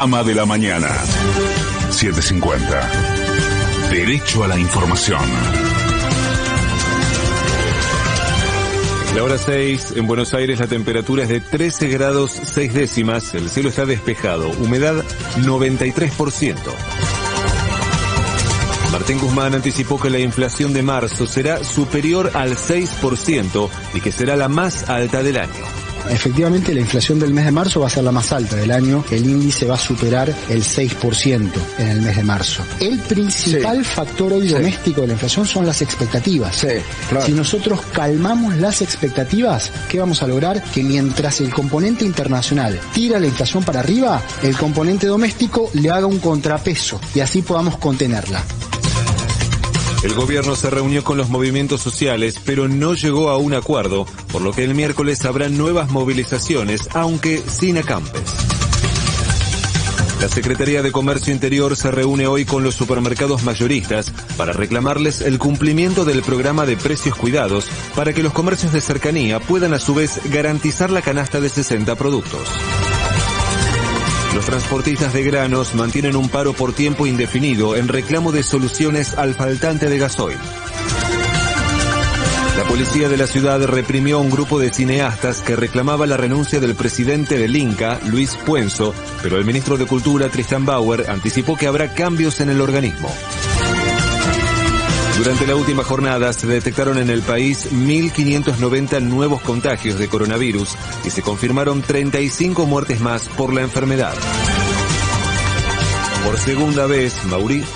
Ama de la mañana. 750. Derecho a la información. La hora 6, en Buenos Aires la temperatura es de 13 grados 6 décimas, el cielo está despejado, humedad 93%. Martín Guzmán anticipó que la inflación de marzo será superior al 6% y que será la más alta del año. Efectivamente, la inflación del mes de marzo va a ser la más alta del año. El índice va a superar el 6% en el mes de marzo. El principal factor hoy doméstico de la inflación son las expectativas. Si nosotros calmamos las expectativas, ¿qué vamos a lograr? Que mientras el componente internacional tira la inflación para arriba, el componente doméstico le haga un contrapeso y así podamos contenerla. El gobierno se reunió con los movimientos sociales, pero no llegó a un acuerdo, por lo que el miércoles habrá nuevas movilizaciones, aunque sin acampes. La Secretaría de Comercio Interior se reúne hoy con los supermercados mayoristas para reclamarles el cumplimiento del programa de precios cuidados para que los comercios de cercanía puedan a su vez garantizar la canasta de 60 productos. Los transportistas de granos mantienen un paro por tiempo indefinido en reclamo de soluciones al faltante de gasoil. La policía de la ciudad reprimió a un grupo de cineastas que reclamaba la renuncia del presidente del Inca, Luis Puenzo, pero el ministro de Cultura, Tristan Bauer, anticipó que habrá cambios en el organismo. Durante la última jornada se detectaron en el país 1.590 nuevos contagios de coronavirus y se confirmaron 35 muertes más por la enfermedad. Por segunda vez,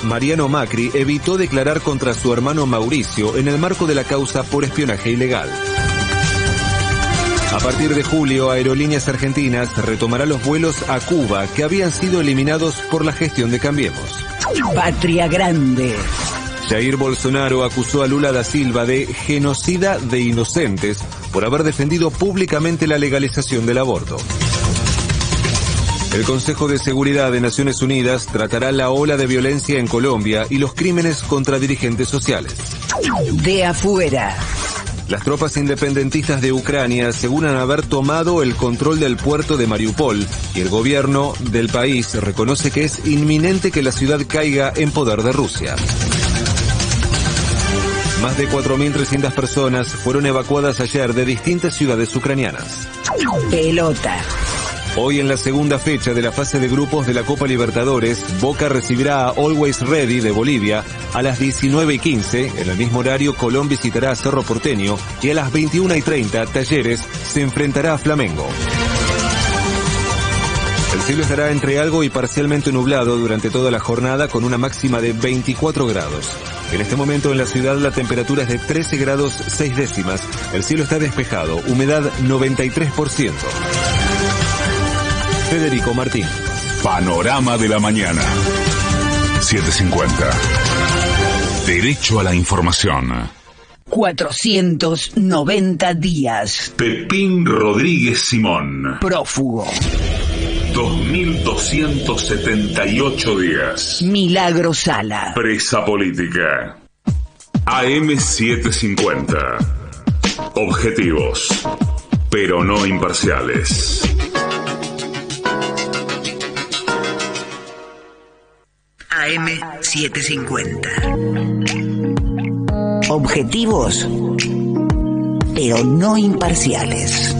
Mariano Macri evitó declarar contra su hermano Mauricio en el marco de la causa por espionaje ilegal. A partir de julio, Aerolíneas Argentinas retomará los vuelos a Cuba que habían sido eliminados por la gestión de Cambiemos. Patria Grande. Jair Bolsonaro acusó a Lula da Silva de genocida de inocentes por haber defendido públicamente la legalización del aborto. El Consejo de Seguridad de Naciones Unidas tratará la ola de violencia en Colombia y los crímenes contra dirigentes sociales. De afuera. Las tropas independentistas de Ucrania aseguran haber tomado el control del puerto de Mariupol y el gobierno del país reconoce que es inminente que la ciudad caiga en poder de Rusia. Más de 4.300 personas fueron evacuadas ayer de distintas ciudades ucranianas. Pelota. Hoy en la segunda fecha de la fase de grupos de la Copa Libertadores, Boca recibirá a Always Ready de Bolivia a las 19 y 15. En el mismo horario, Colón visitará a Cerro Porteño y a las 21 y 30, Talleres se enfrentará a Flamengo. El cielo estará entre algo y parcialmente nublado durante toda la jornada con una máxima de 24 grados. En este momento en la ciudad la temperatura es de 13 grados 6 décimas. El cielo está despejado, humedad 93%. Federico Martín. Panorama de la mañana. 750. Derecho a la información. 490 días. Pepín Rodríguez Simón. Prófugo. 2278 días. Milagro Sala. Presa política. AM750. Objetivos, pero no imparciales. AM750. Objetivos, pero no imparciales.